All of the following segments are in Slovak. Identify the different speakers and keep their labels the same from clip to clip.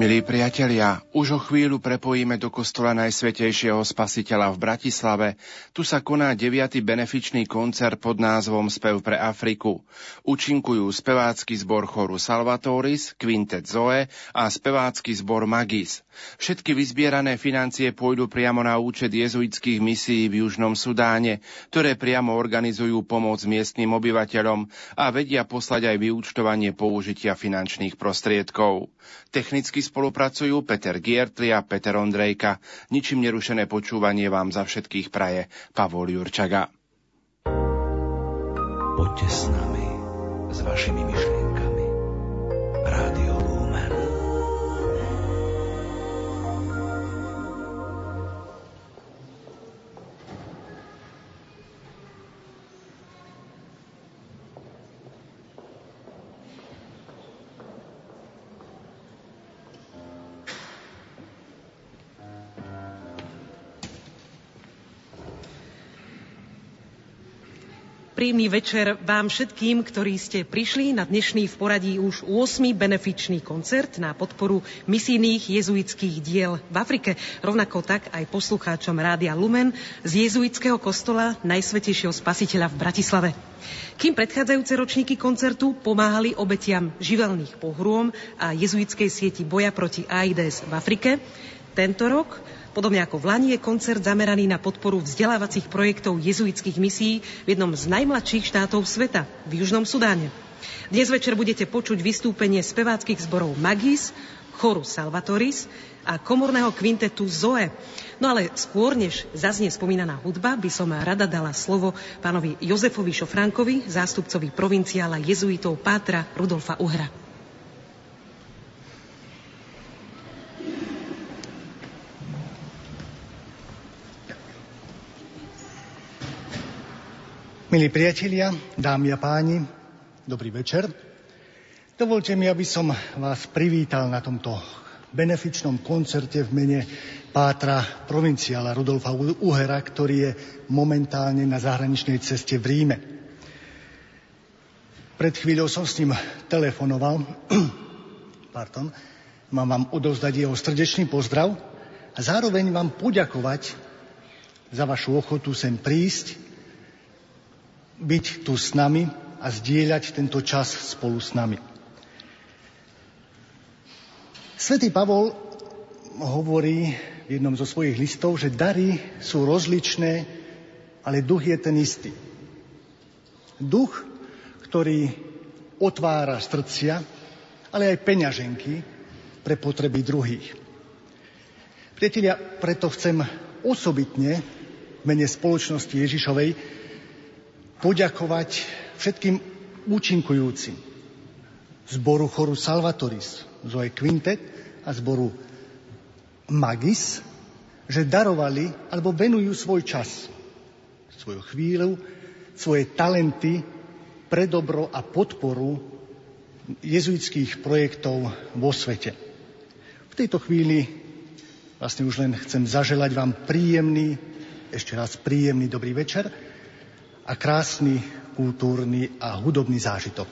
Speaker 1: Milí priatelia, už o chvíľu prepojíme do kostola Najsvetejšieho spasiteľa v Bratislave. Tu sa koná 9. benefičný koncert pod názvom Spev pre Afriku. Učinkujú spevácky zbor choru Salvatoris, Quintet Zoe a spevácky zbor Magis. Všetky vyzbierané financie pôjdu priamo na účet jezuitských misií v Južnom Sudáne, ktoré priamo organizujú pomoc miestnym obyvateľom a vedia poslať aj vyúčtovanie použitia finančných prostriedkov. Technicky spolupracujú Peter Giertli a Peter Ondrejka. Ničím nerušené počúvanie vám za všetkých praje Pavol Jurčaga.
Speaker 2: Poďte s nami, s vašimi myšlienkami. Rádio
Speaker 3: Príjemný večer vám všetkým, ktorí ste prišli na dnešný v poradí už 8. benefičný koncert na podporu misijných jezuitských diel v Afrike. Rovnako tak aj poslucháčom Rádia Lumen z jezuitského kostola Najsvetejšieho spasiteľa v Bratislave. Kým predchádzajúce ročníky koncertu pomáhali obetiam živelných pohrôm a jezuitskej sieti boja proti AIDS v Afrike, tento rok Podobne ako v Lani je koncert zameraný na podporu vzdelávacích projektov jezuitských misií v jednom z najmladších štátov sveta, v Južnom Sudáne. Dnes večer budete počuť vystúpenie speváckých zborov Magis, choru Salvatoris a komorného kvintetu Zoe. No ale skôr, než zaznie spomínaná hudba, by som rada dala slovo pánovi Jozefovi Šofránkovi, zástupcovi provinciála jezuitov Pátra Rudolfa Uhra.
Speaker 4: Milí priatelia, dámy a páni, dobrý večer. Dovolte mi, aby som vás privítal na tomto benefičnom koncerte v mene pátra provinciála Rudolfa Uhera, ktorý je momentálne na zahraničnej ceste v Ríme. Pred chvíľou som s ním telefonoval. Pardon. Mám vám odovzdať jeho srdečný pozdrav a zároveň vám poďakovať za vašu ochotu sem prísť byť tu s nami a zdieľať tento čas spolu s nami. Svetý Pavol hovorí v jednom zo svojich listov, že dary sú rozličné, ale duch je ten istý. Duch, ktorý otvára srdcia, ale aj peňaženky pre potreby druhých. Priatelia, preto chcem osobitne v mene spoločnosti Ježišovej poďakovať všetkým účinkujúcim zboru choru Salvatoris, Zoe Quintet a zboru Magis, že darovali alebo venujú svoj čas, svoju chvíľu, svoje talenty pre dobro a podporu jezuitských projektov vo svete. V tejto chvíli vlastne už len chcem zaželať vám príjemný, ešte raz príjemný dobrý večer a krásny kultúrny a hudobný zážitok.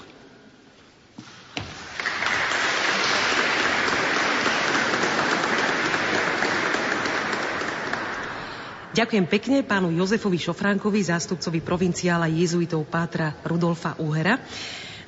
Speaker 3: Ďakujem pekne pánu Jozefovi Šofránkovi, zástupcovi provinciála jezuitov Pátra Rudolfa Uhera.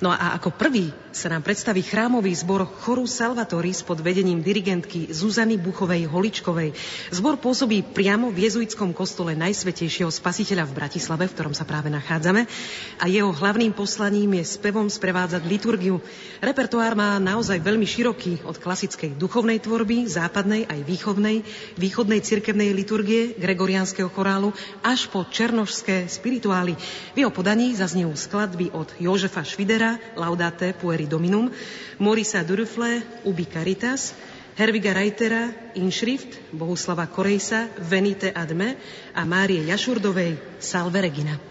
Speaker 3: No a ako prvý sa nám predstaví chrámový zbor Choru Salvatoris pod vedením dirigentky Zuzany Buchovej Holičkovej. Zbor pôsobí priamo v jezuitskom kostole Najsvetejšieho spasiteľa v Bratislave, v ktorom sa práve nachádzame. A jeho hlavným poslaním je spevom sprevádzať liturgiu. Repertoár má naozaj veľmi široký od klasickej duchovnej tvorby, západnej aj výchovnej, východnej cirkevnej liturgie, gregoriánskeho chorálu až po černožské spirituály. V jeho podaní zaznejú skladby od Jožefa Švidera, Laudate Pueri Dominum, Morisa Durufle, Ubi Caritas, Herviga Reitera, Inschrift, Bohuslava Korejsa, Venite Adme a Márie Jašurdovej, Salve Regina.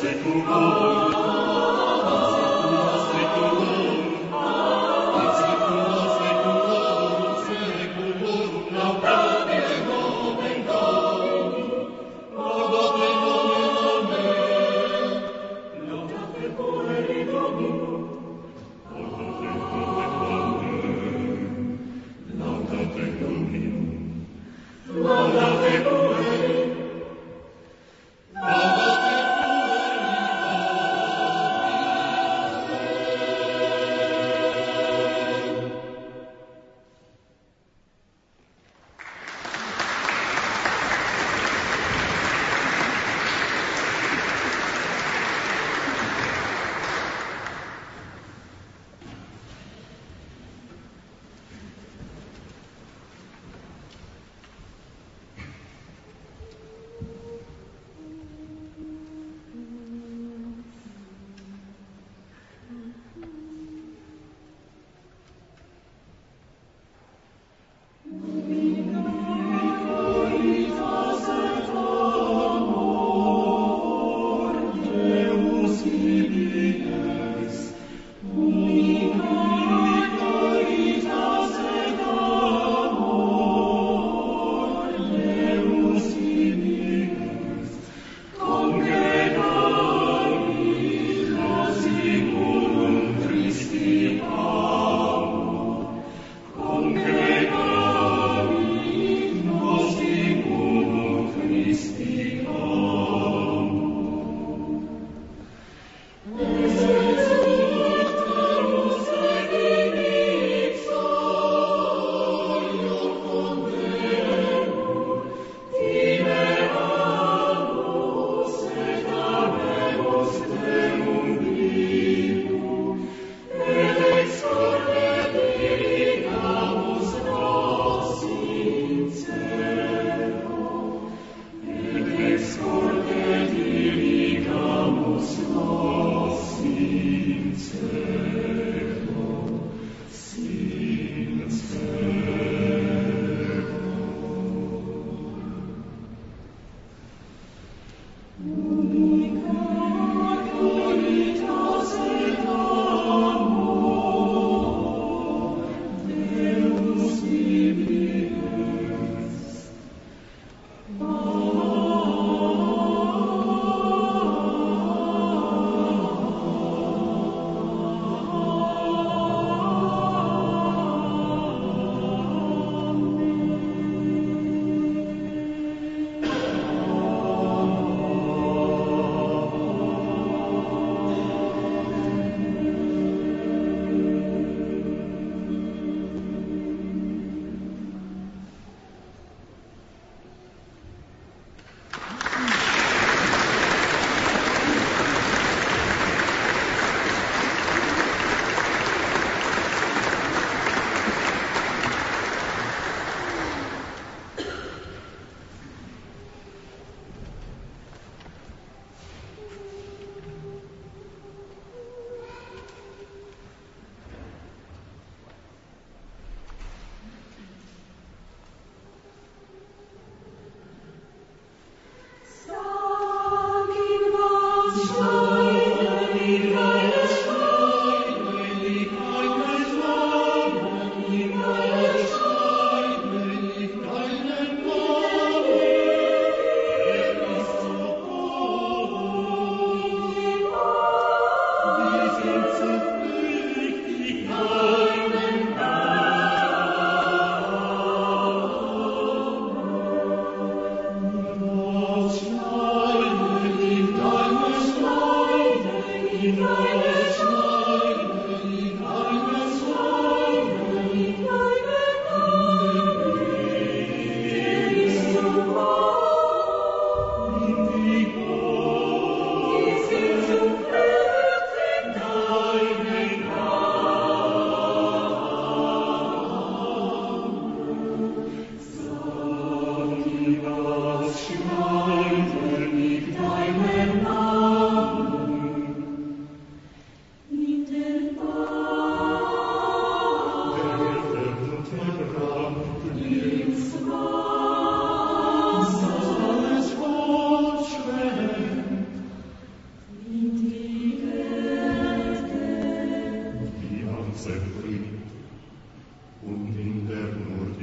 Speaker 3: se tu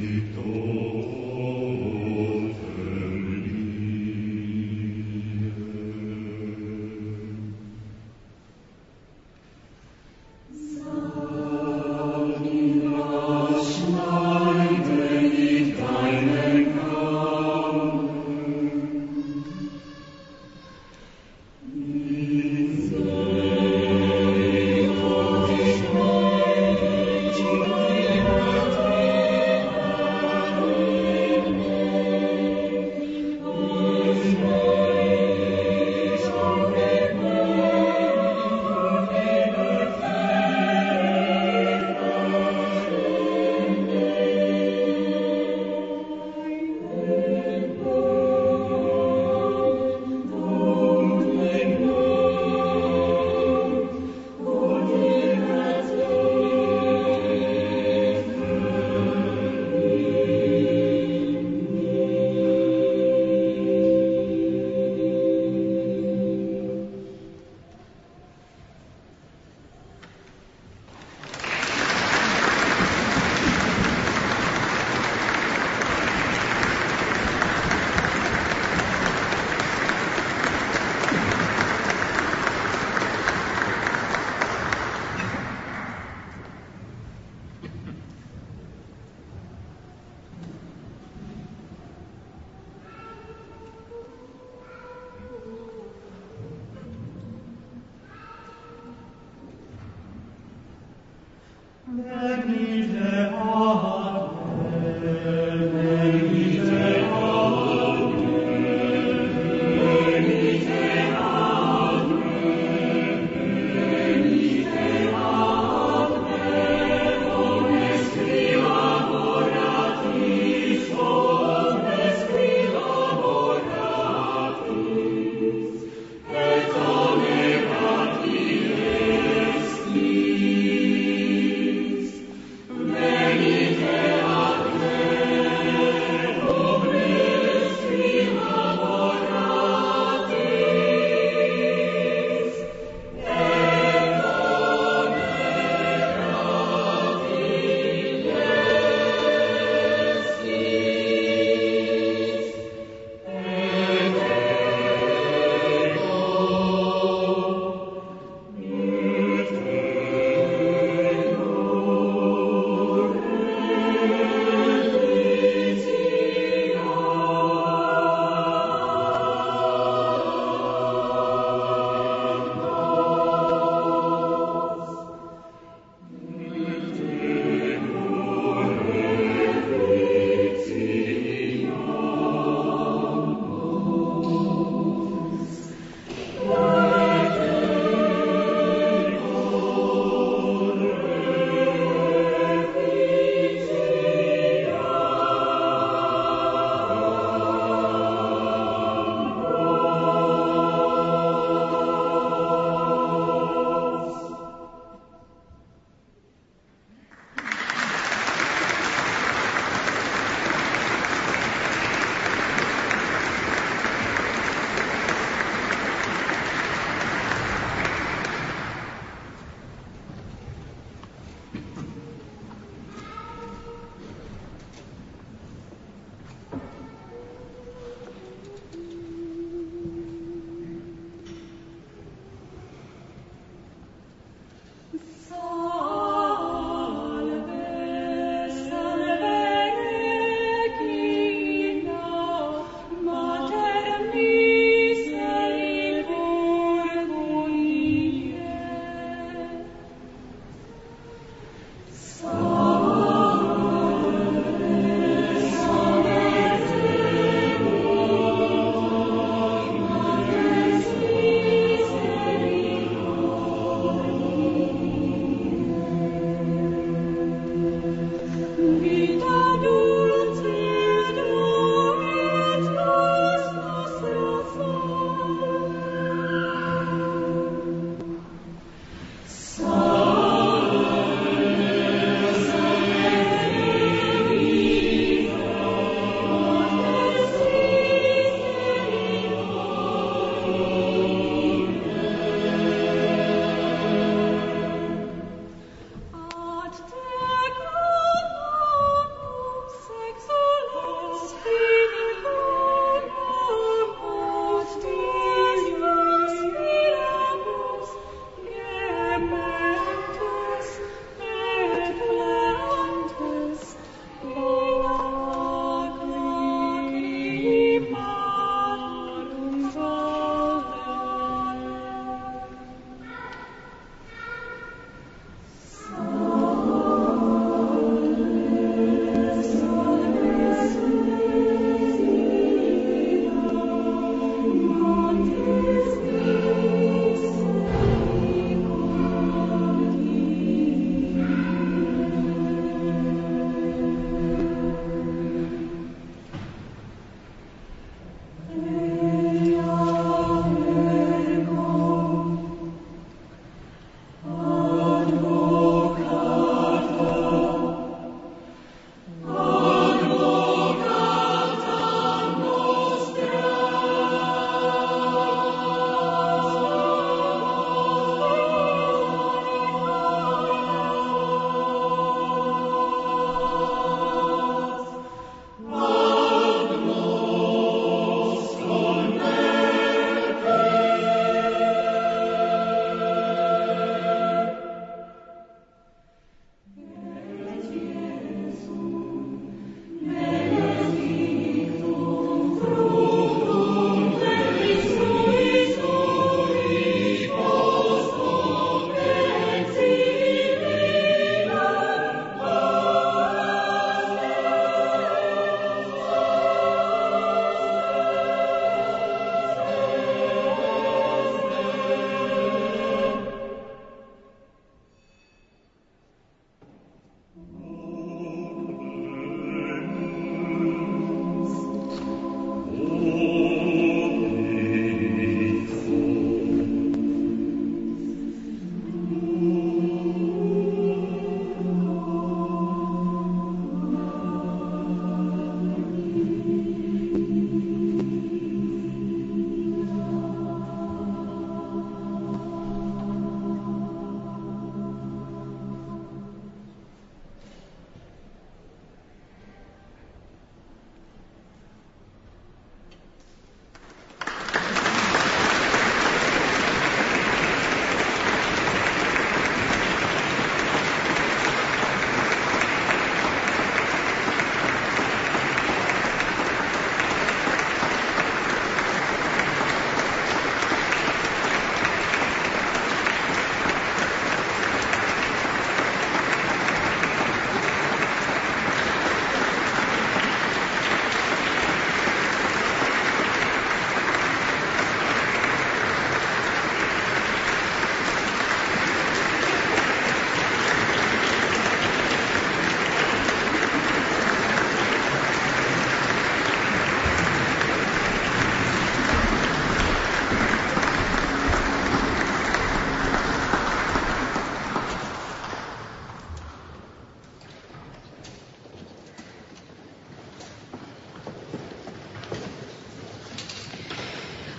Speaker 3: Ty to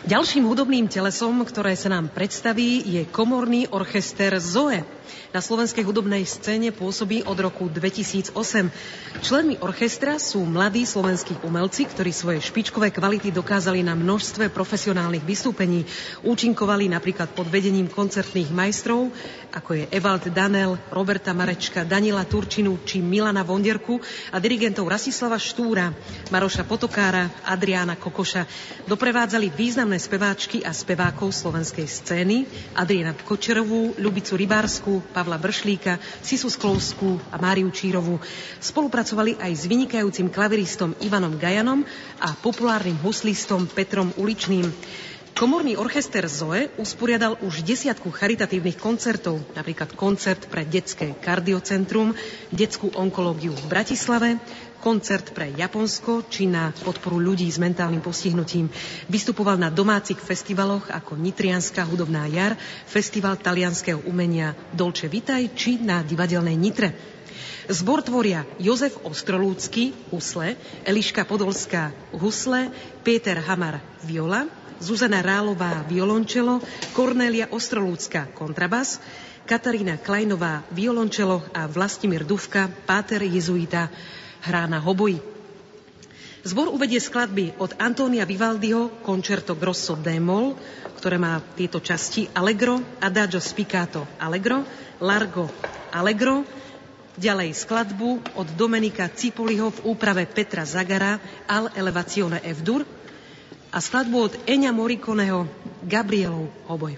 Speaker 3: Ďalším hudobným telesom, ktoré sa nám predstaví, je komorný orchester Zoe. Na slovenskej hudobnej scéne pôsobí od roku 2008. Členmi orchestra sú mladí slovenskí umelci, ktorí svoje špičkové kvality dokázali na množstve profesionálnych vystúpení. Účinkovali napríklad pod vedením koncertných majstrov, ako je Evald Danel, Roberta Marečka, Danila Turčinu či Milana Vonderku a dirigentov Rasislava Štúra, Maroša Potokára, Adriána Kokoša. Doprevádzali významné speváčky a spevákov slovenskej scény Adriana Kočerovú, Ľubicu Rybársku, Pavla Bršlíka, Sisu Sklovskú a Máriu Čírovú. Spolupracovali aj s vynikajúcim klaviristom Ivanom Gajanom a populárnym huslistom Petrom Uličným. Komorný orchester Zoe usporiadal už desiatku charitatívnych koncertov, napríklad koncert pre detské kardiocentrum, detskú onkológiu v Bratislave, koncert pre Japonsko či na podporu ľudí s mentálnym postihnutím. Vystupoval na domácich festivaloch ako Nitrianská hudobná jar, Festival talianského umenia Dolce Vitaj či na divadelnej Nitre. Zbor tvoria Jozef Ostrolúcky, husle, Eliška Podolská, husle, Peter Hamar, viola, Zuzana Rálová violončelo, Kornélia Ostrolúcka kontrabas, Katarína Klajnová violončelo a Vlastimír Duvka, páter jezuita, hrá na hoboji. Zbor uvedie skladby od Antónia Vivaldiho Concerto Grosso D-moll, ktoré má tieto časti Allegro, Adagio Spiccato Allegro, Largo Allegro, ďalej skladbu od Domenika Cipoliho v úprave Petra Zagara Al Elevazione F-dur, a skladbu od Eňa Morikoneho Gabrielov oboj.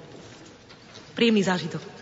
Speaker 3: Príjemný zážitok.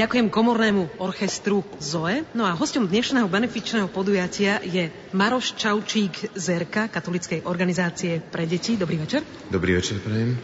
Speaker 3: Ďakujem komornému orchestru ZOE. No a hostom dnešného benefičného podujatia je Maroš Čaučík Zerka, katolickej organizácie pre deti. Dobrý večer.
Speaker 5: Dobrý večer, prajem.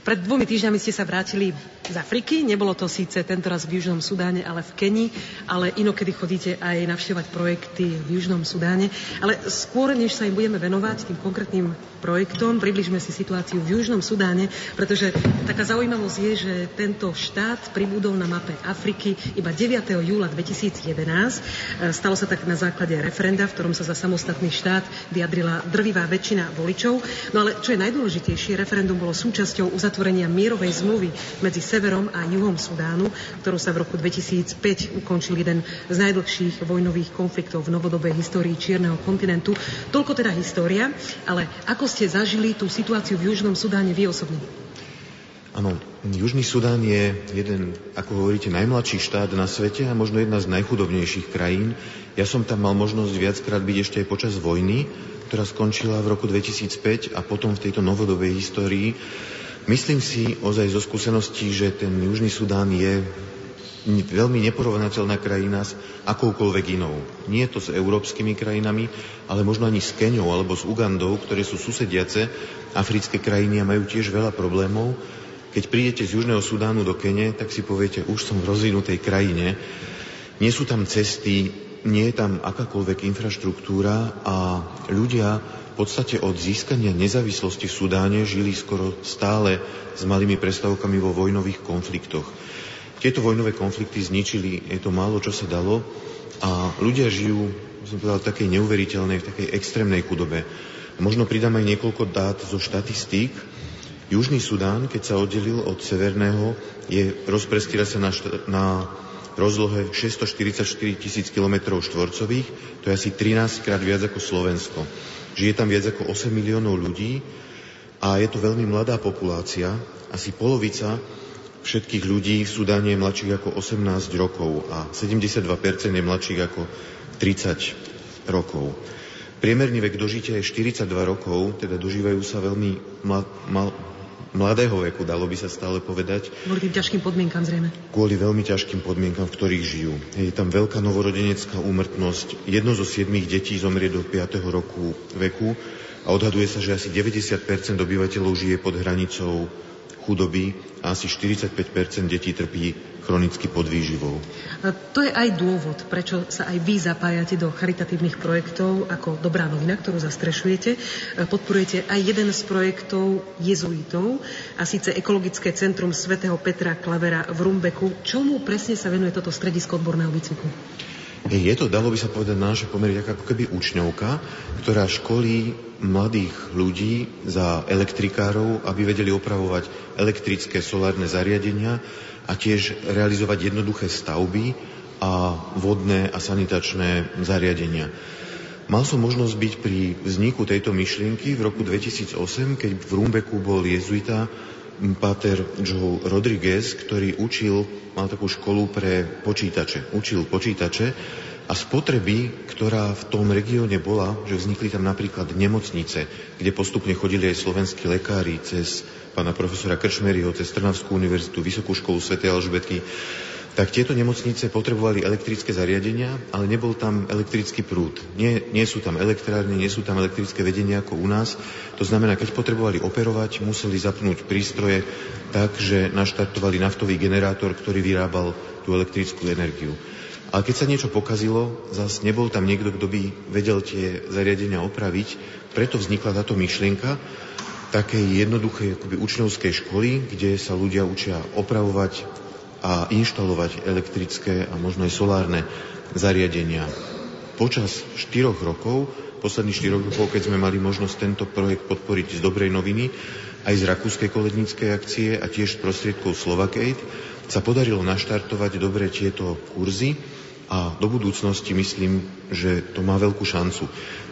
Speaker 3: Pred dvomi týždňami ste sa vrátili z Afriky. Nebolo to síce tento raz v Južnom Sudáne, ale v Keni, ale inokedy chodíte aj navštevovať projekty v Južnom Sudáne. Ale skôr, než sa im budeme venovať, tým konkrétnym projektom, približme si situáciu v Južnom Sudáne, pretože taká zaujímavosť je, že tento štát pribudol na mape Afriky iba 9. júla 2011. Stalo sa tak na základe referenda, v ktorom sa za samostatný štát vyjadrila drvivá väčšina voličov. No ale čo je najdôležitejšie, referendum bolo súčasťou uzatvorenia mierovej zmluvy medzi severom a juhom Sudánu, ktorú sa v roku 2005 ukončil jeden z najdlhších vojnových konfliktov v novodobej histórii Čierneho kontinentu. Toľko teda história, ale ako ste zažili tú situáciu v Južnom Sudáne vy osobne?
Speaker 5: Áno, Južný Sudán je jeden, ako hovoríte, najmladší štát na svete a možno jedna z najchudobnejších krajín. Ja som tam mal možnosť viackrát byť ešte aj počas vojny, ktorá skončila v roku 2005 a potom v tejto novodobej histórii Myslím si ozaj zo skúseností, že ten Južný Sudán je veľmi neporovnateľná krajina s akoukoľvek inou. Nie je to s európskymi krajinami, ale možno ani s Keňou alebo s Ugandou, ktoré sú susediace africké krajiny a majú tiež veľa problémov. Keď prídete z Južného Sudánu do Kene, tak si poviete, už som v rozvinutej krajine. Nie sú tam cesty, nie je tam akákoľvek infraštruktúra a ľudia podstate od získania nezávislosti v Sudáne žili skoro stále s malými prestavkami vo vojnových konfliktoch. Tieto vojnové konflikty zničili, je to málo, čo sa dalo a ľudia žijú, som povedal, v takej neuveriteľnej, v takej extrémnej chudobe. Možno pridám aj niekoľko dát zo štatistík. Južný Sudán, keď sa oddelil od Severného, je, rozprestiera sa na, šta, na rozlohe 644 tisíc km štvorcových, to je asi 13 krát viac ako Slovensko. Žije tam viac ako 8 miliónov ľudí a je to veľmi mladá populácia. Asi polovica všetkých ľudí v Sudáne je mladších ako 18 rokov a 72% je mladších ako 30 rokov. Priemerný vek dožitia je 42 rokov, teda dožívajú sa veľmi mladého veku, dalo by sa stále povedať.
Speaker 3: Kvôli tým ťažkým podmienkam zrejme.
Speaker 5: Kvôli veľmi ťažkým podmienkam, v ktorých žijú. Je tam veľká novorodenecká úmrtnosť. Jedno zo siedmých detí zomrie do 5. roku veku a odhaduje sa, že asi 90% obyvateľov žije pod hranicou chudoby a asi 45% detí trpí chronicky podvýživou.
Speaker 3: A to je aj dôvod, prečo sa aj vy zapájate do charitatívnych projektov ako Dobrá novina, ktorú zastrešujete. Podporujete aj jeden z projektov jezuitov, a síce Ekologické centrum svätého Petra Klavera v Rumbeku. Čomu presne sa venuje toto stredisko odborného výcviku?
Speaker 5: Je to, dalo by sa povedať, na naše pomery ako keby učňovka, ktorá školí mladých ľudí za elektrikárov, aby vedeli opravovať elektrické solárne zariadenia a tiež realizovať jednoduché stavby a vodné a sanitačné zariadenia. Mal som možnosť byť pri vzniku tejto myšlienky v roku 2008, keď v Rumbeku bol jezuita Pater Joe Rodriguez, ktorý učil, mal takú školu pre počítače, učil počítače a spotreby, ktorá v tom regióne bola, že vznikli tam napríklad nemocnice, kde postupne chodili aj slovenskí lekári cez pána profesora Kršmeryho, cez Trnavskú univerzitu, Vysokú školu Sv. Alžbetky, tak tieto nemocnice potrebovali elektrické zariadenia, ale nebol tam elektrický prúd. Nie, nie sú tam elektrárne, nie sú tam elektrické vedenia ako u nás. To znamená, keď potrebovali operovať, museli zapnúť prístroje tak, že naštartovali naftový generátor, ktorý vyrábal tú elektrickú energiu. Ale keď sa niečo pokazilo, zase nebol tam niekto, kto by vedel tie zariadenia opraviť, preto vznikla táto myšlienka takej jednoduchej akoby učňovskej školy, kde sa ľudia učia opravovať a inštalovať elektrické a možno aj solárne zariadenia. Počas štyroch rokov, posledných štyroch rokov, keď sme mali možnosť tento projekt podporiť z dobrej noviny, aj z Rakúskej koledníckej akcie a tiež z prostriedkov Slovakate, sa podarilo naštartovať dobre tieto kurzy a do budúcnosti myslím, že to má veľkú šancu.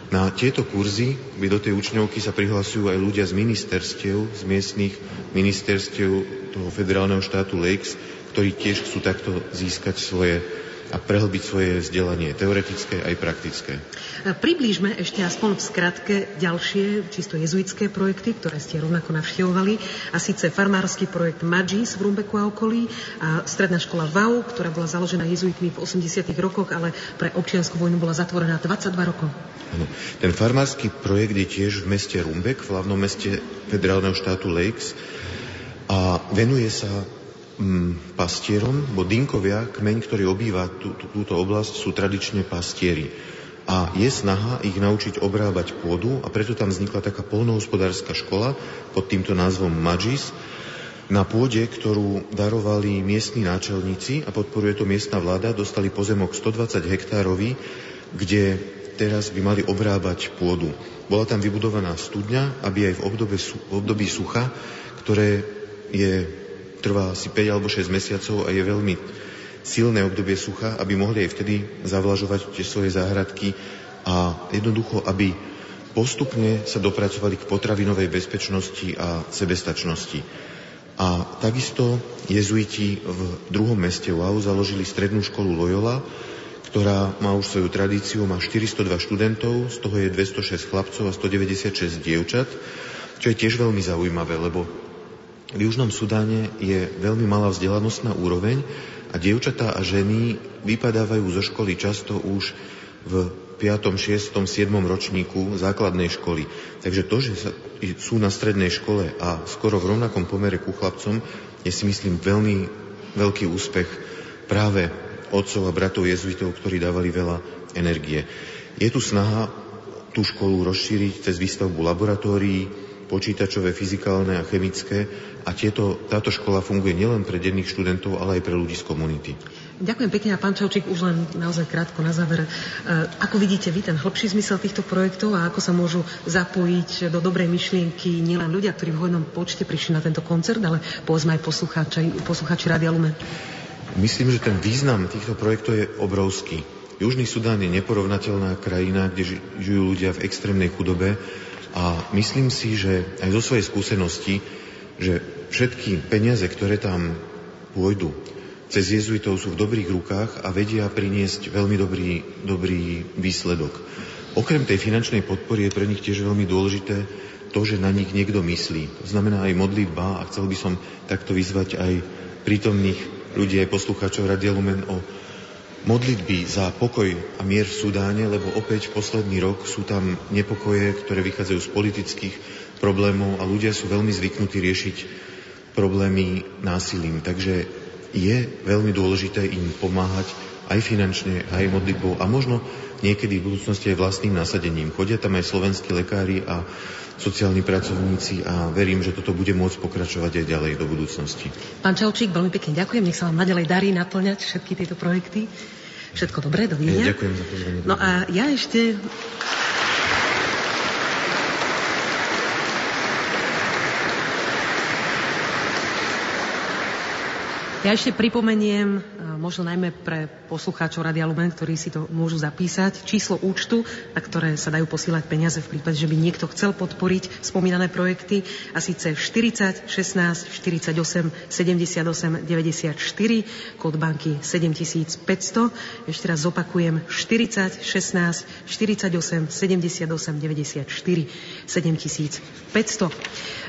Speaker 5: Na tieto kurzy by do tej učňovky sa prihlasujú aj ľudia z ministerstiev, z miestnych ministerstiev toho federálneho štátu Lakes, ktorí tiež chcú takto získať svoje a prehlbiť svoje vzdelanie teoretické aj praktické.
Speaker 3: Priblížme ešte aspoň v skratke ďalšie čisto jezuitské projekty, ktoré ste rovnako navštevovali. A síce farmársky projekt Magis v Rumbeku a okolí a stredná škola VAU, ktorá bola založená jezuitmi v 80. rokoch, ale pre občianskú vojnu bola zatvorená 22 rokov.
Speaker 5: Ano. Ten farmársky projekt je tiež v meste Rumbek, v hlavnom meste federálneho štátu Lakes a venuje sa mm, pastierom, bo Dinkovia, kmeň, ktorý obýva tú, túto oblasť, sú tradične pastieri a je snaha ich naučiť obrábať pôdu a preto tam vznikla taká polnohospodárska škola pod týmto názvom Magis na pôde, ktorú darovali miestni náčelníci a podporuje to miestna vláda, dostali pozemok 120 hektárový, kde teraz by mali obrábať pôdu. Bola tam vybudovaná studňa, aby aj v, období, v období sucha, ktoré je, trvá asi 5 alebo 6 mesiacov a je veľmi silné obdobie sucha, aby mohli aj vtedy zavlažovať tie svoje záhradky a jednoducho, aby postupne sa dopracovali k potravinovej bezpečnosti a sebestačnosti. A takisto jezuiti v druhom meste Wow založili strednú školu Loyola, ktorá má už svoju tradíciu, má 402 študentov, z toho je 206 chlapcov a 196 dievčat, čo je tiež veľmi zaujímavé, lebo v Južnom Sudáne je veľmi malá vzdelanostná úroveň a dievčatá a ženy vypadávajú zo školy často už v 5., 6., 7. ročníku základnej školy. Takže to, že sú na strednej škole a skoro v rovnakom pomere ku chlapcom, je si myslím veľmi veľký úspech práve otcov a bratov jezuitov, ktorí dávali veľa energie. Je tu snaha tú školu rozšíriť cez výstavbu laboratórií, počítačové, fyzikálne a chemické a tieto, táto škola funguje nielen pre denných študentov, ale aj pre ľudí z komunity.
Speaker 3: Ďakujem pekne a pán Čaučík, už len naozaj krátko na záver. E, ako vidíte vy ten hlbší zmysel týchto projektov a ako sa môžu zapojiť do dobrej myšlienky nielen ľudia, ktorí v hojnom počte prišli na tento koncert, ale povedzme aj poslucháči, poslucháči Rádia Lumen?
Speaker 5: Myslím, že ten význam týchto projektov je obrovský. Južný Sudán je neporovnateľná krajina, kde žijú ľudia v extrémnej chudobe a myslím si, že aj zo svojej skúsenosti, že všetky peniaze, ktoré tam pôjdu, cez jezuitov sú v dobrých rukách a vedia priniesť veľmi dobrý, dobrý výsledok. Okrem tej finančnej podpory je pre nich tiež veľmi dôležité to, že na nich niekto myslí. To znamená aj modlitba a chcel by som takto vyzvať aj prítomných ľudí, aj poslucháčov Radia Lumen o modlitby za pokoj a mier v Sudáne, lebo opäť posledný rok sú tam nepokoje, ktoré vychádzajú z politických problémov a ľudia sú veľmi zvyknutí riešiť problémy násilím. Takže je veľmi dôležité im pomáhať aj finančne, aj modlitbou a možno niekedy v budúcnosti aj vlastným nasadením. Chodia tam aj slovenskí lekári a sociálni pracovníci a verím, že toto bude môcť pokračovať aj ďalej do budúcnosti.
Speaker 3: Pán Čaučík, veľmi pekne ďakujem, nech sa vám nadalej darí naplňať všetky tieto projekty. Všetko dobré, dovidenia.
Speaker 5: Ďakujem za pozvanie.
Speaker 3: No a ja ešte Ja ešte pripomeniem, možno najmä pre poslucháčov Radia Lumen, ktorí si to môžu zapísať, číslo účtu, na ktoré sa dajú posílať peniaze v prípade, že by niekto chcel podporiť spomínané projekty, a síce 40 16 48 78 94, kód banky 7500. Ešte raz zopakujem 40 16 48 78 94 7500.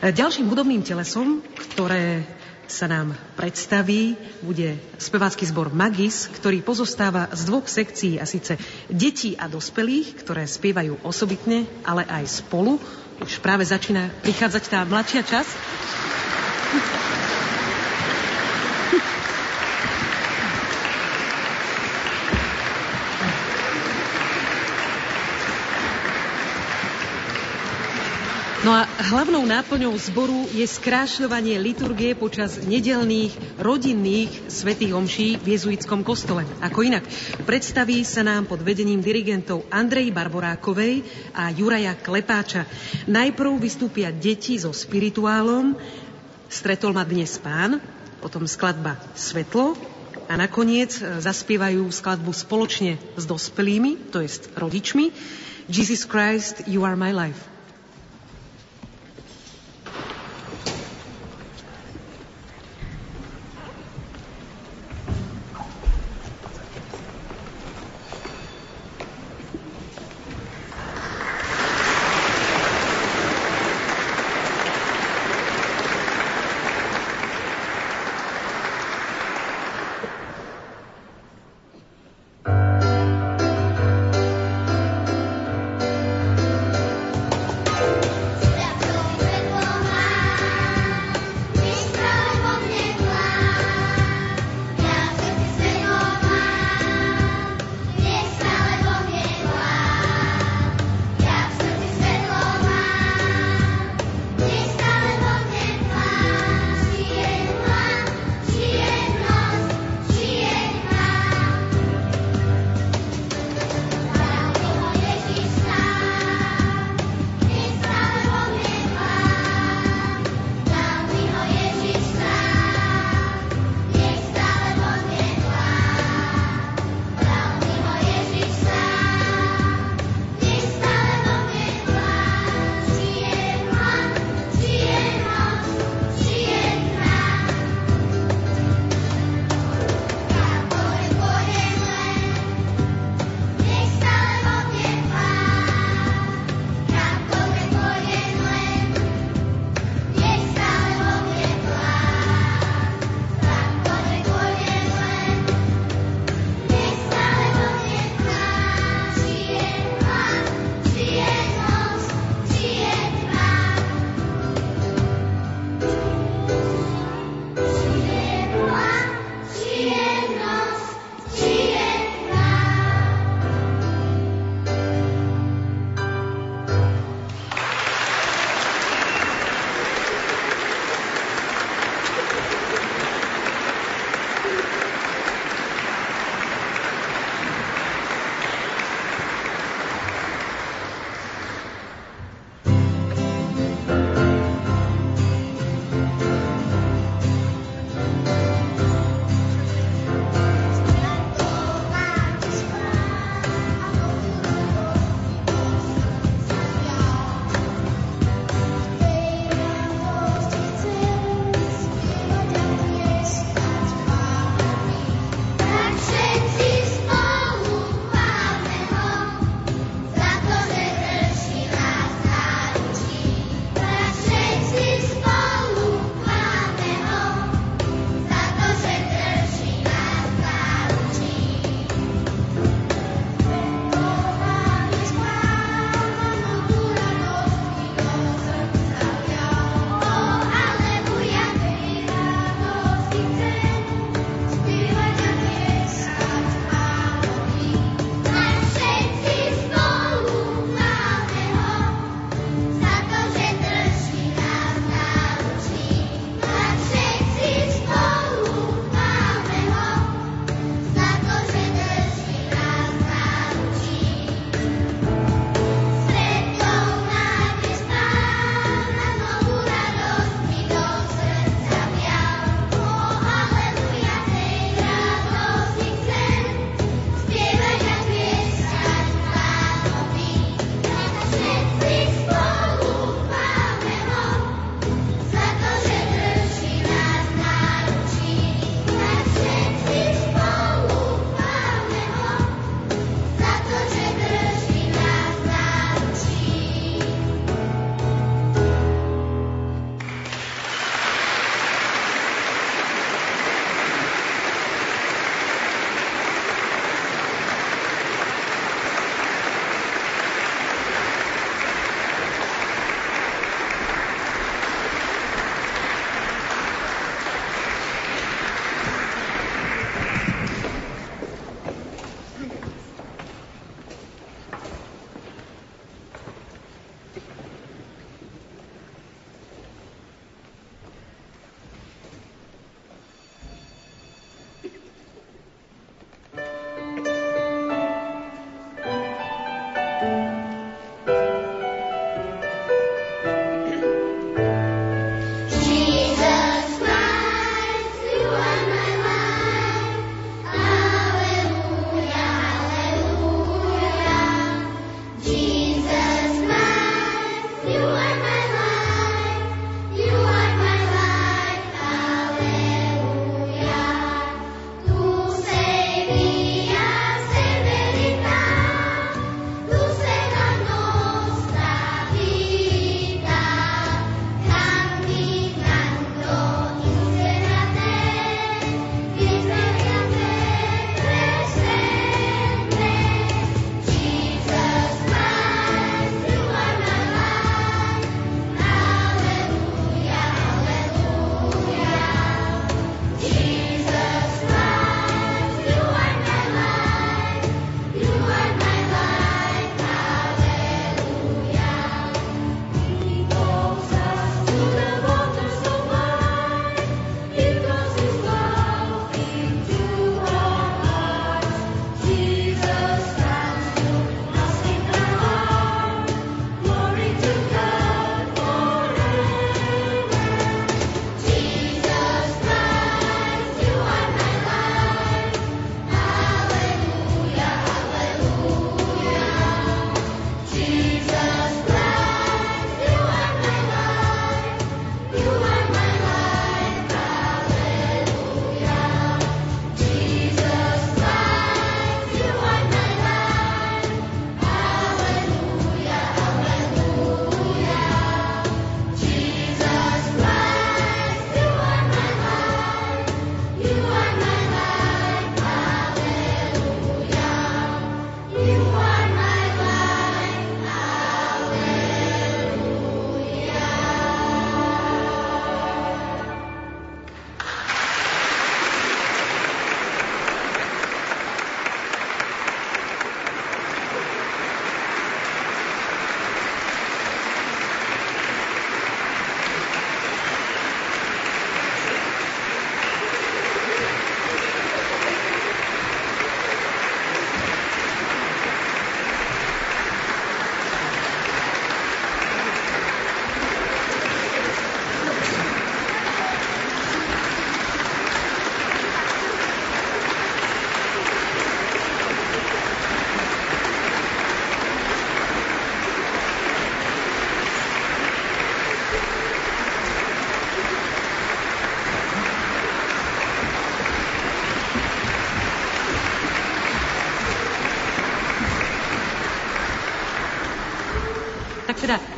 Speaker 3: Ďalším hudobným telesom, ktoré sa nám predstaví, bude spevácky zbor Magis, ktorý pozostáva z dvoch sekcií, a síce detí a dospelých, ktoré spievajú osobitne, ale aj spolu. Už práve začína prichádzať tá mladšia časť. No a hlavnou náplňou zboru je skrášľovanie liturgie počas nedelných rodinných svetých omší v jezuitskom kostole. Ako inak, predstaví sa nám pod vedením dirigentov Andrej Barborákovej a Juraja Klepáča. Najprv vystúpia deti so spirituálom, stretol ma dnes pán, potom skladba Svetlo, a nakoniec e, zaspievajú skladbu spoločne s dospelými, to jest rodičmi, Jesus Christ, You Are My Life.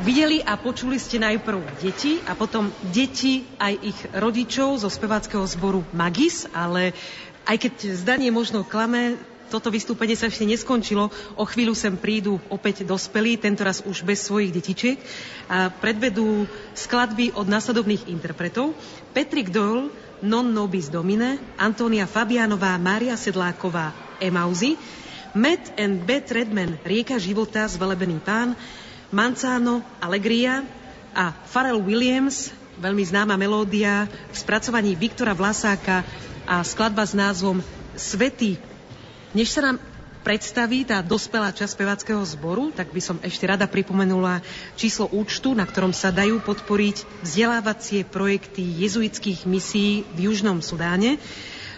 Speaker 3: Videli a počuli ste najprv deti a potom deti aj ich rodičov zo speváckého zboru Magis, ale aj keď zdanie možno klame, toto vystúpenie sa ešte neskončilo. O chvíľu sem prídu opäť dospelí, tentoraz už bez svojich detičiek a predvedú skladby od následovných interpretov. Patrick Doyle, Non Nobis Domine, Antónia Fabianová, Mária Sedláková, Emauzy, Matt and Beth Redman, Rieka života, Zvelebený pán, Manzano, Allegria a Pharrell Williams, veľmi známa melódia v spracovaní Viktora Vlasáka a skladba s názvom Svety. Než sa nám predstaví tá dospelá časť spevackého zboru, tak by som ešte rada pripomenula číslo účtu, na ktorom sa dajú podporiť vzdelávacie projekty jezuitských misií v Južnom Sudáne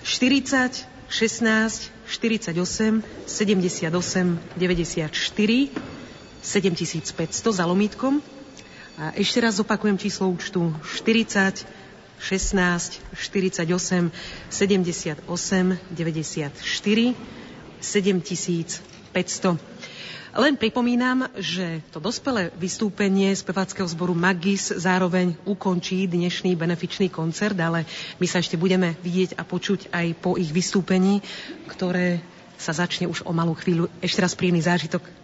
Speaker 3: 40 16 48 78 94 7500 za lomítkom. A ešte raz opakujem číslo účtu 40 16 48 78 94 7500. Len pripomínam, že to dospelé vystúpenie spevackého zboru Magis zároveň ukončí dnešný benefičný koncert, ale my sa ešte budeme vidieť a počuť aj po ich vystúpení, ktoré sa začne už o malú chvíľu. Ešte raz príjemný zážitok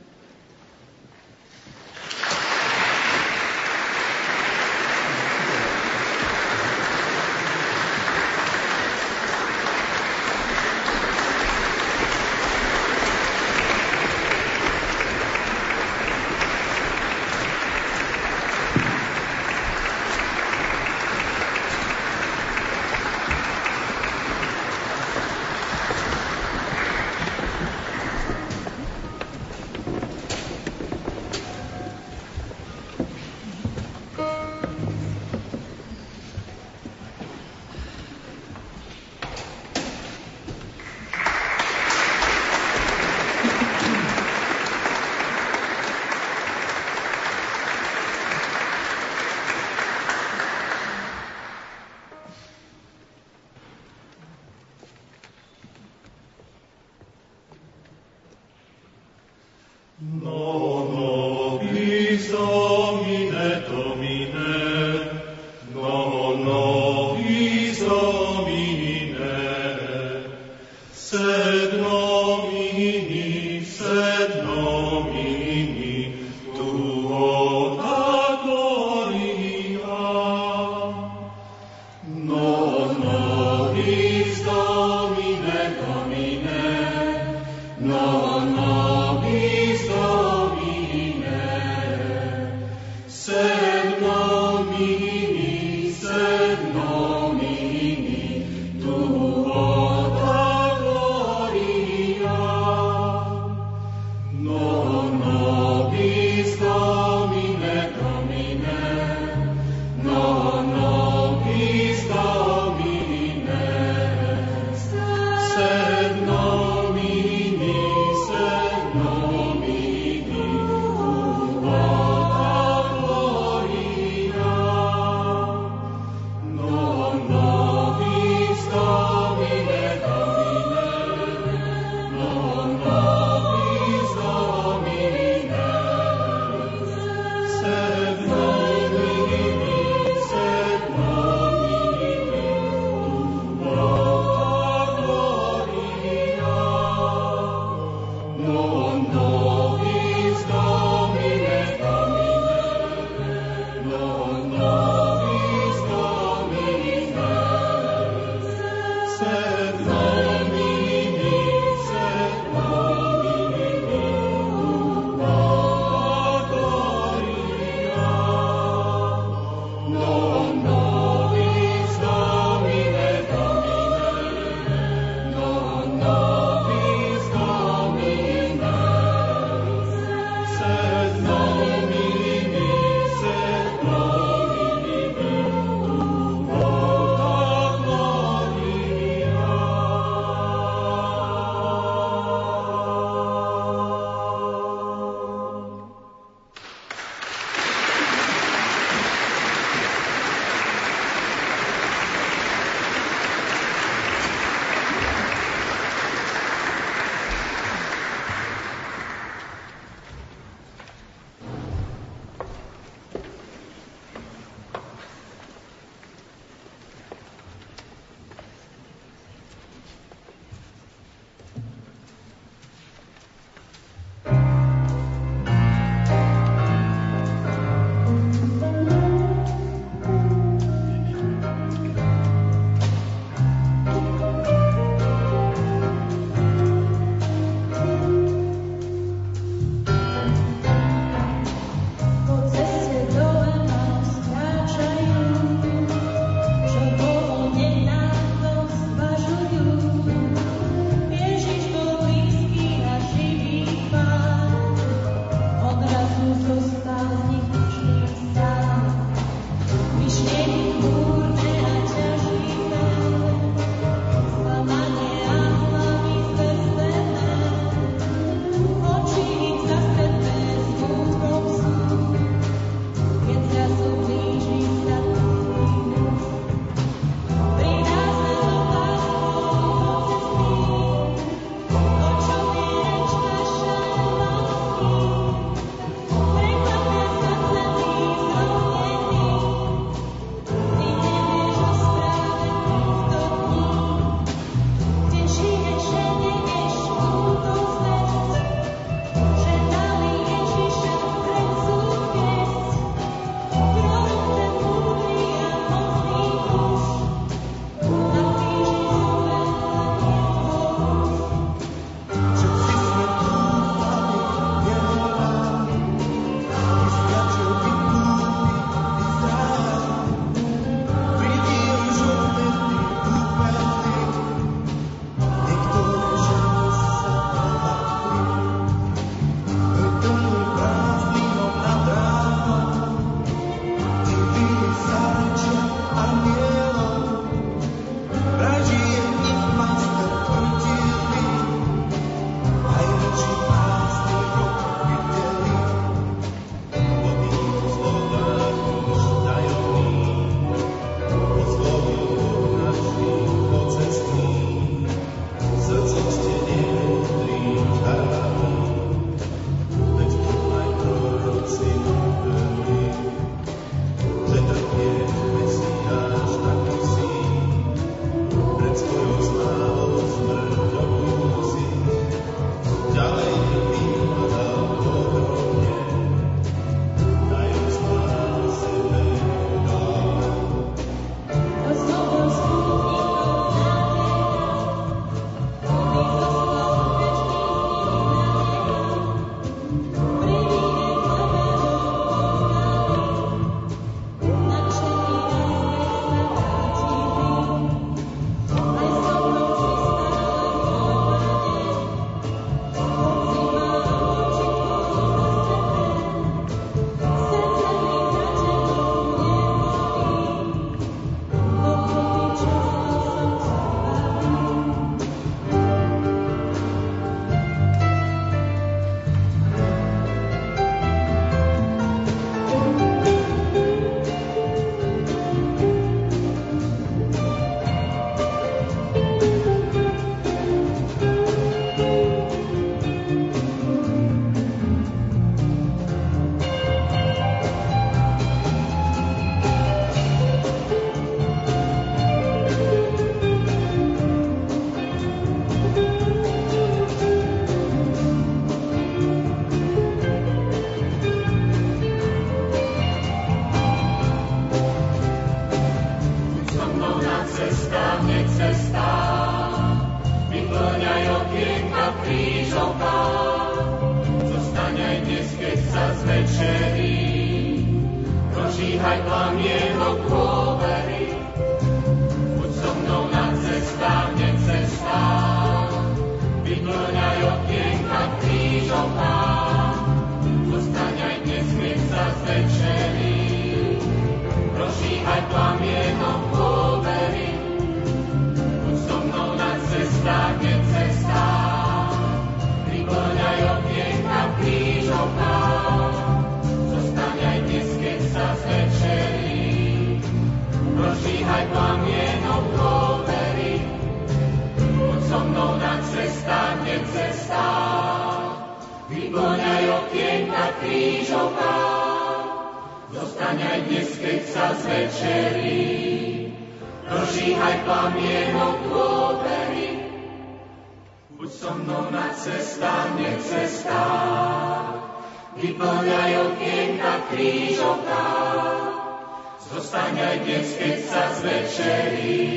Speaker 6: sa zvečerí.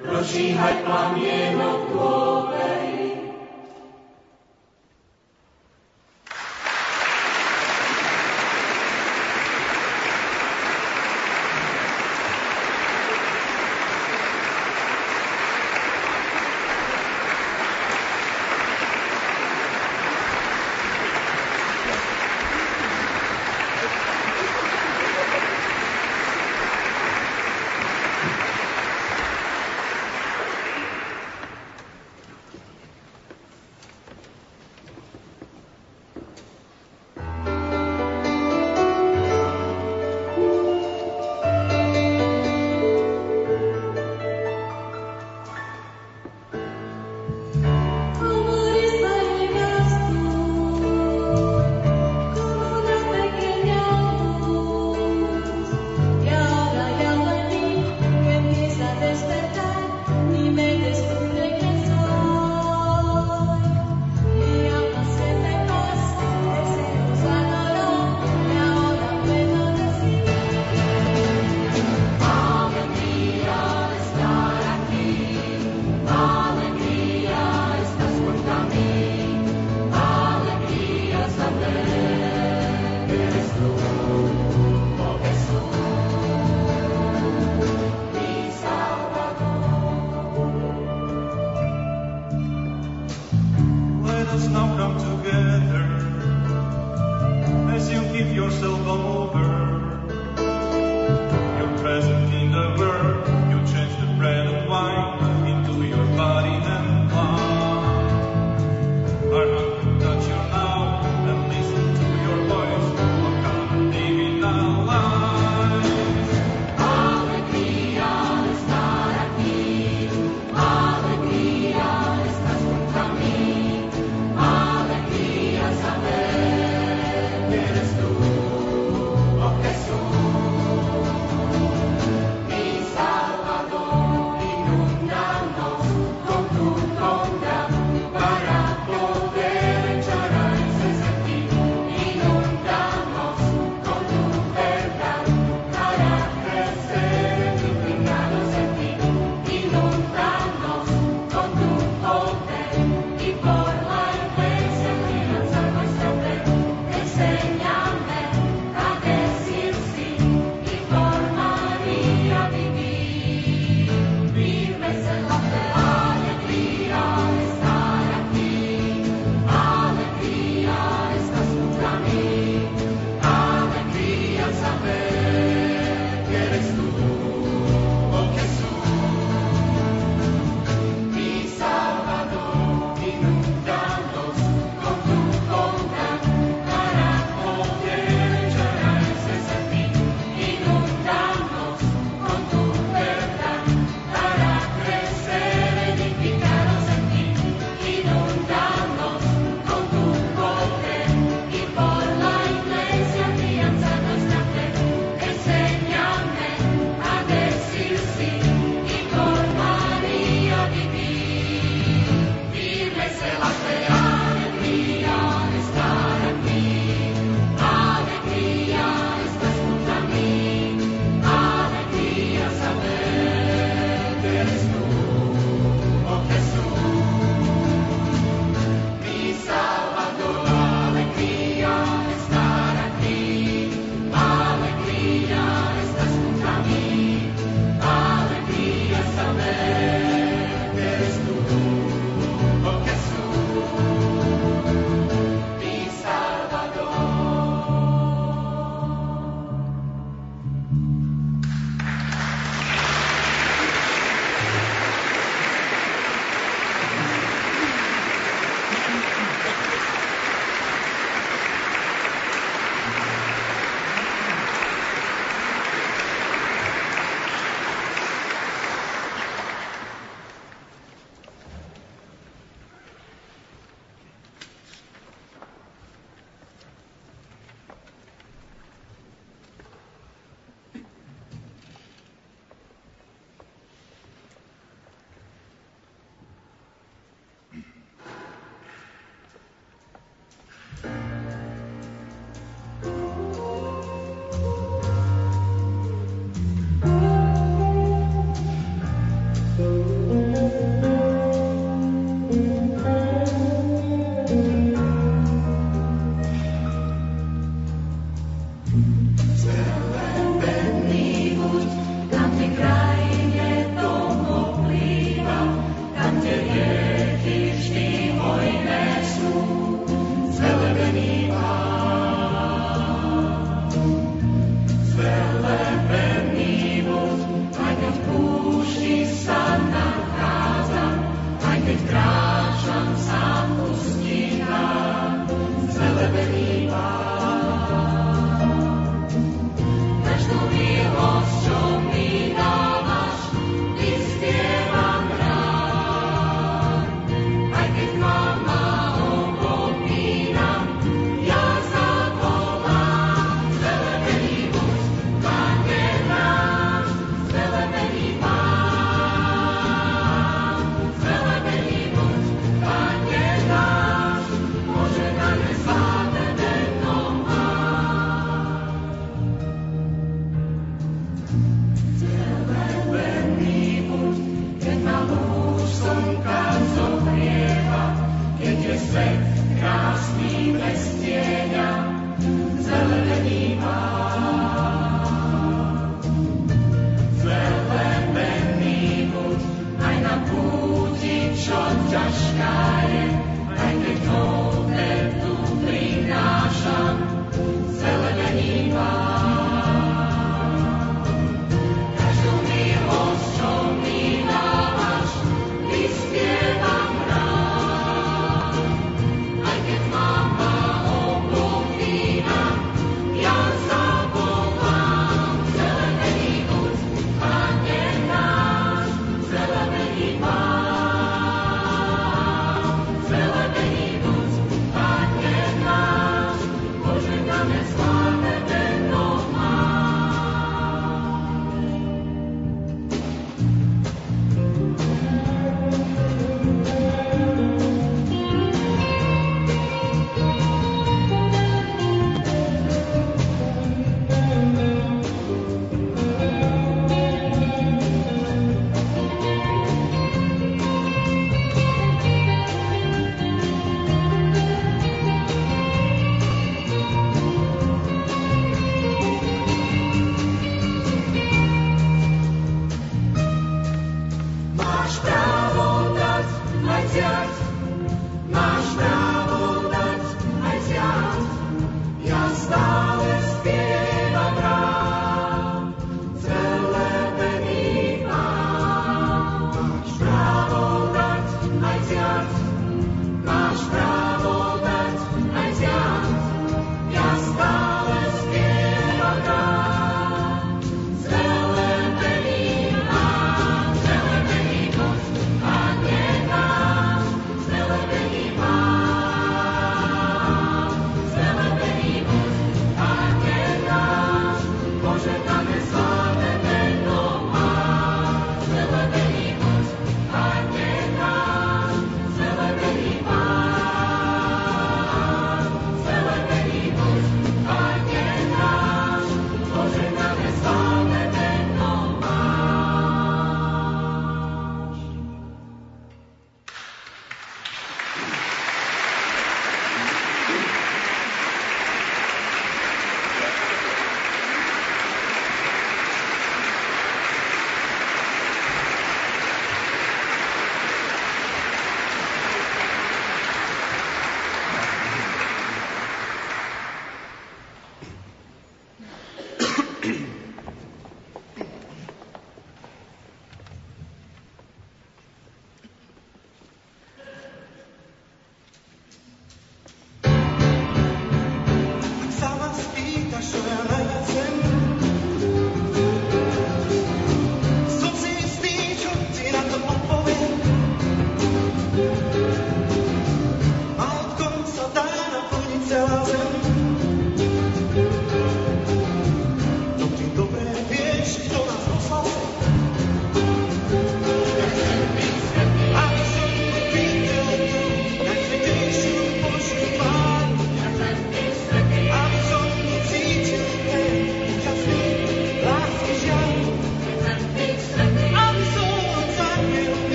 Speaker 6: Prožíhaj plamienok dôvery,
Speaker 7: Chceš byť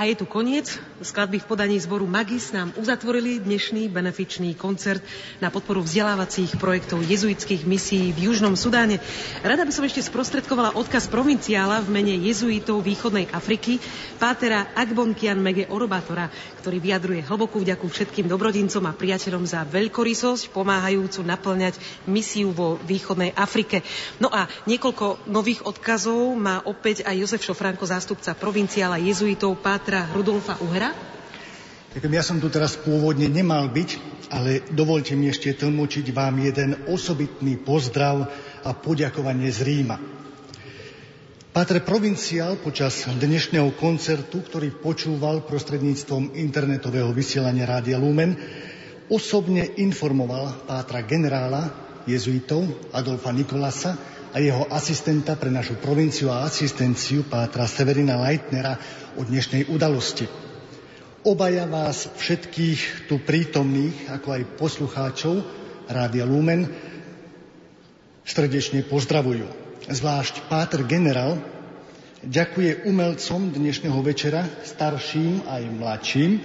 Speaker 3: A je tu koniec. Skladby v podaní zboru Magis nám uzatvorili dnešný benefičný koncert na podporu vzdelávacích projektov jezuitských misií v Južnom Sudáne. Rada by som ešte sprostredkovala odkaz provinciála v mene jezuitov východnej Afriky, pátera Agbonkian Mege Orobatora, ktorý vyjadruje hlbokú vďaku všetkým dobrodincom a priateľom za veľkorysosť, pomáhajúcu naplňať misiu vo východnej Afrike. No a niekoľko nových odkazov má opäť aj Jozef Šofranko, zástupca provinciála jezuitov, páter Petra Rudolfa Uhra.
Speaker 4: Ďakujem, ja som tu teraz pôvodne nemal byť, ale dovolte mi ešte tlmočiť vám jeden osobitný pozdrav a poďakovanie z Ríma. Pátre Provinciál počas dnešného koncertu, ktorý počúval prostredníctvom internetového vysielania Rádia Lumen, osobne informoval pátra generála jezuitov Adolfa Nikolasa a jeho asistenta pre našu provinciu a asistenciu pátra Severina Leitnera o dnešnej udalosti. Obaja vás všetkých tu prítomných, ako aj poslucháčov Rádia Lumen, srdečne pozdravujú. Zvlášť Páter generál ďakuje umelcom dnešného večera, starším aj mladším,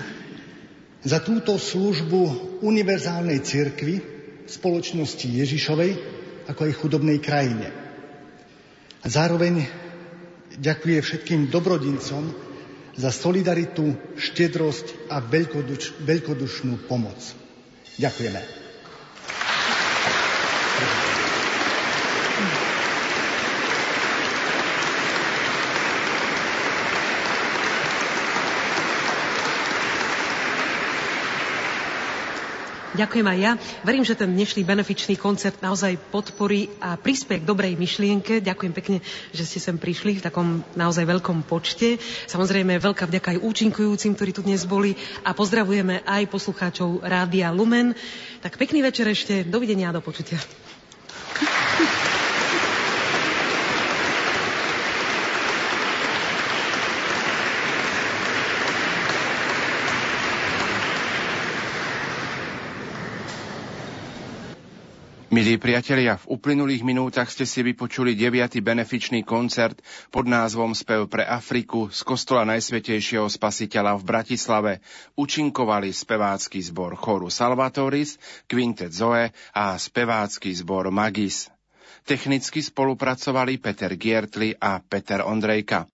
Speaker 4: za túto službu univerzálnej cirkvi, spoločnosti Ježišovej, ako aj chudobnej krajine. A zároveň ďakuje všetkým dobrodincom za solidaritu, štedrosť a veľkoduš, veľkodušnú pomoc. Ďakujeme.
Speaker 3: Ďakujem aj ja. Verím, že ten dnešný benefičný koncert naozaj podporí a prispie k dobrej myšlienke. Ďakujem pekne, že ste sem prišli v takom naozaj veľkom počte. Samozrejme, veľká vďaka aj účinkujúcim, ktorí tu dnes boli a pozdravujeme aj poslucháčov Rádia Lumen. Tak pekný večer ešte. Dovidenia a do počutia.
Speaker 1: Milí priatelia, v uplynulých minútach ste si vypočuli 9. benefičný koncert pod názvom Spev pre Afriku z kostola Najsvetejšieho spasiteľa v Bratislave. Učinkovali spevácky zbor choru Salvatoris, Quintet Zoe a spevácky zbor Magis. Technicky spolupracovali Peter Giertli a Peter Ondrejka.